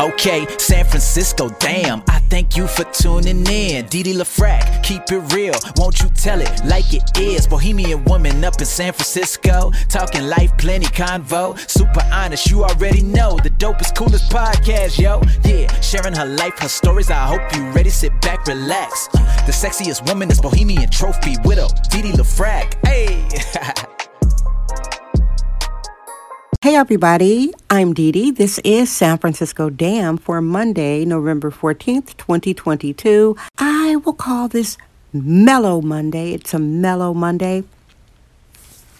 Okay, San Francisco, damn. I thank you for tuning in. Didi LaFrac, keep it real. Won't you tell it like it is? Bohemian woman up in San Francisco. Talking life, plenty convo. Super honest, you already know. The dopest, coolest podcast, yo. Yeah, sharing her life, her stories. I hope you ready. Sit back, relax. The sexiest woman is Bohemian Trophy widow. Didi LaFrac, hey. Hey everybody, I'm Dee Dee. This is San Francisco Dam for Monday, November 14th, 2022. I will call this Mellow Monday. It's a mellow Monday.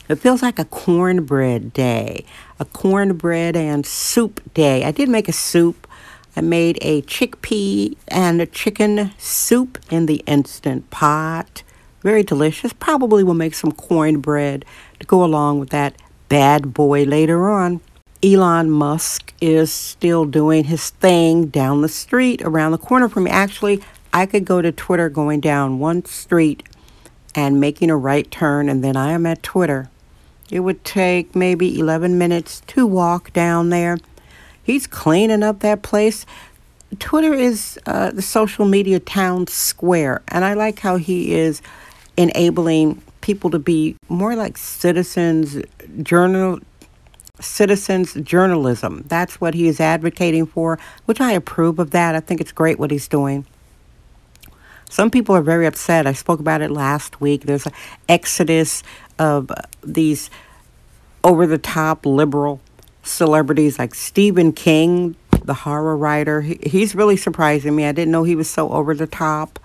It feels like a cornbread day, a cornbread and soup day. I did make a soup. I made a chickpea and a chicken soup in the Instant Pot. Very delicious. Probably will make some cornbread to go along with that bad boy later on. Elon Musk is still doing his thing down the street around the corner from me. Actually, I could go to Twitter going down one street and making a right turn, and then I am at Twitter. It would take maybe 11 minutes to walk down there. He's cleaning up that place. Twitter is uh, the social media town square, and I like how he is enabling people to be more like citizens journal citizens journalism. That's what he is advocating for, which I approve of that. I think it's great what he's doing. Some people are very upset. I spoke about it last week. There's an exodus of these over the top liberal celebrities like Stephen King, the horror writer. He, he's really surprising me. I didn't know he was so over the top.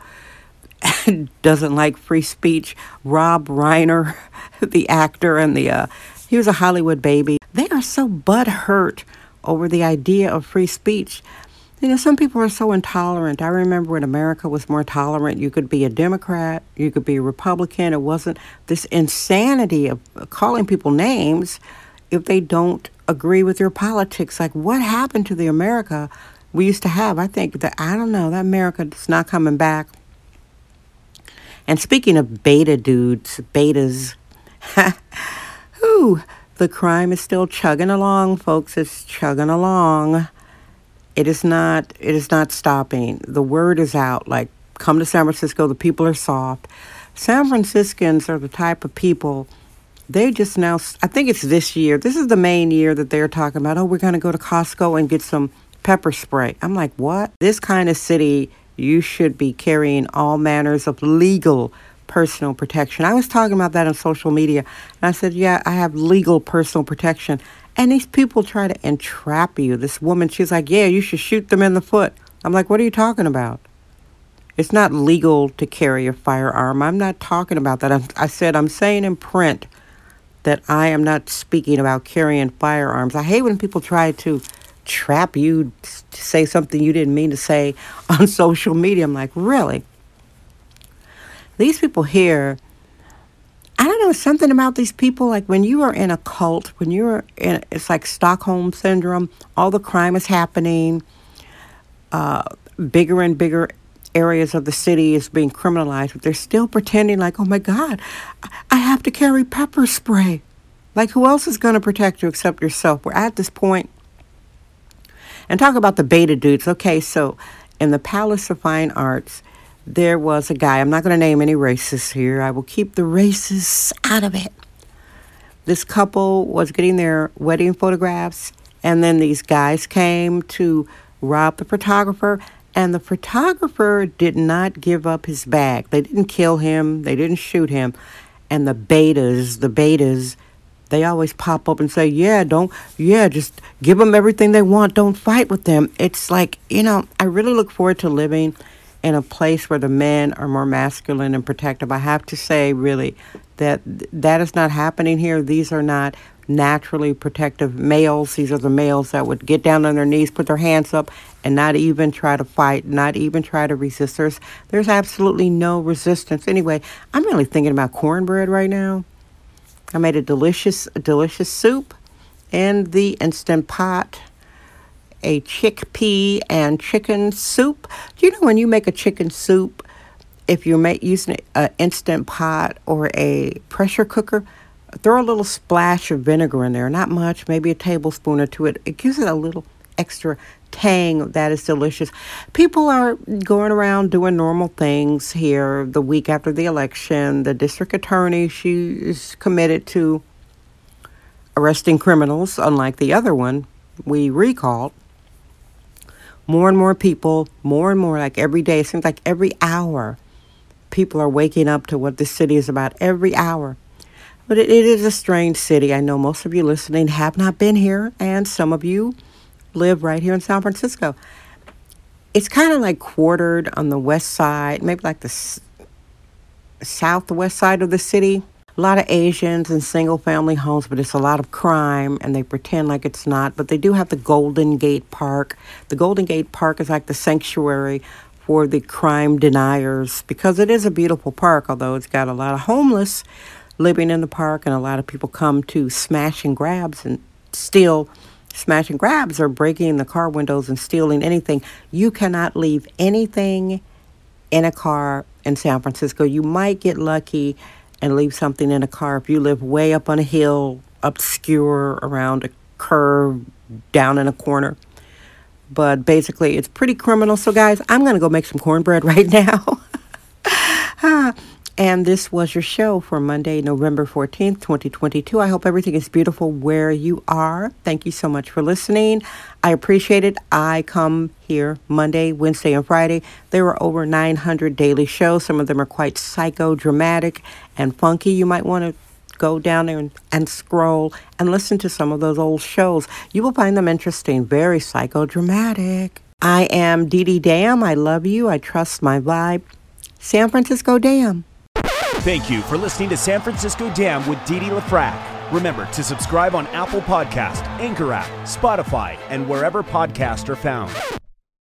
Doesn't like free speech. Rob Reiner, the actor and the uh, he was a Hollywood baby. They are so butthurt over the idea of free speech. You know, some people are so intolerant. I remember when America was more tolerant, you could be a Democrat, you could be a Republican. It wasn't this insanity of calling people names if they don't agree with your politics. Like, what happened to the America we used to have? I think that, I don't know, that America is not coming back. And speaking of beta dudes, betas, the crime is still chugging along, folks. It's chugging along. It is not. It is not stopping. The word is out. Like, come to San Francisco. The people are soft. San Franciscans are the type of people. They just now. I think it's this year. This is the main year that they're talking about. Oh, we're going to go to Costco and get some pepper spray. I'm like, what? This kind of city you should be carrying all manners of legal personal protection. I was talking about that on social media, and I said, Yeah, I have legal personal protection. And these people try to entrap you. This woman, she's like, Yeah, you should shoot them in the foot. I'm like, What are you talking about? It's not legal to carry a firearm. I'm not talking about that. I'm, I said, I'm saying in print that I am not speaking about carrying firearms. I hate when people try to trap you to say something you didn't mean to say on social media. I'm like, really? These people here, I don't know, something about these people. Like when you are in a cult, when you're in, it's like Stockholm syndrome, all the crime is happening, uh, bigger and bigger areas of the city is being criminalized, but they're still pretending like, oh my God, I have to carry pepper spray. Like, who else is going to protect you except yourself? We're at this point and talk about the beta dudes. Okay, so in the Palace of Fine Arts, there was a guy, I'm not going to name any racists here, I will keep the racists out of it. This couple was getting their wedding photographs, and then these guys came to rob the photographer, and the photographer did not give up his bag. They didn't kill him, they didn't shoot him. And the betas, the betas, they always pop up and say, "Yeah, don't, yeah, just give them everything they want. Don't fight with them." It's like you know, I really look forward to living in a place where the men are more masculine and protective. I have to say, really, that that is not happening here. These are not naturally protective males. These are the males that would get down on their knees, put their hands up, and not even try to fight, not even try to resist. There's, there's absolutely no resistance. Anyway, I'm really thinking about cornbread right now. I made a delicious, delicious soup in the Instant Pot, a chickpea and chicken soup. Do you know when you make a chicken soup, if you're make, using an uh, Instant Pot or a pressure cooker, throw a little splash of vinegar in there, not much, maybe a tablespoon or two. It, it gives it a little extra tang that is delicious. People are going around doing normal things here the week after the election. The district attorney, she is committed to arresting criminals, unlike the other one we recalled. More and more people, more and more, like every day, it seems like every hour, people are waking up to what this city is about every hour. But it, it is a strange city. I know most of you listening have not been here, and some of you live right here in San Francisco. It's kind of like quartered on the west side, maybe like the s- southwest side of the city. A lot of Asians and single family homes, but it's a lot of crime, and they pretend like it's not. But they do have the Golden Gate Park. The Golden Gate Park is like the sanctuary for the crime deniers because it is a beautiful park, although it's got a lot of homeless living in the park, and a lot of people come to smash and grabs and steal smash and grabs or breaking the car windows and stealing anything. You cannot leave anything in a car in San Francisco. You might get lucky and leave something in a car if you live way up on a hill, obscure around a curve, down in a corner. But basically, it's pretty criminal. So, guys, I'm going to go make some cornbread right now. Ah, And this was your show for Monday, November 14th, 2022. I hope everything is beautiful where you are. Thank you so much for listening. I appreciate it. I come here Monday, Wednesday, and Friday. There are over 900 daily shows. Some of them are quite psychodramatic and funky. You might want to go down there and, and scroll and listen to some of those old shows. You will find them interesting, very psychodramatic. I am Dee Dee Dam. I love you. I trust my vibe. San Francisco Dam. Thank you for listening to San Francisco Dam with Dee LaFrac. Remember to subscribe on Apple Podcast, Anchor app, Spotify, and wherever podcasts are found.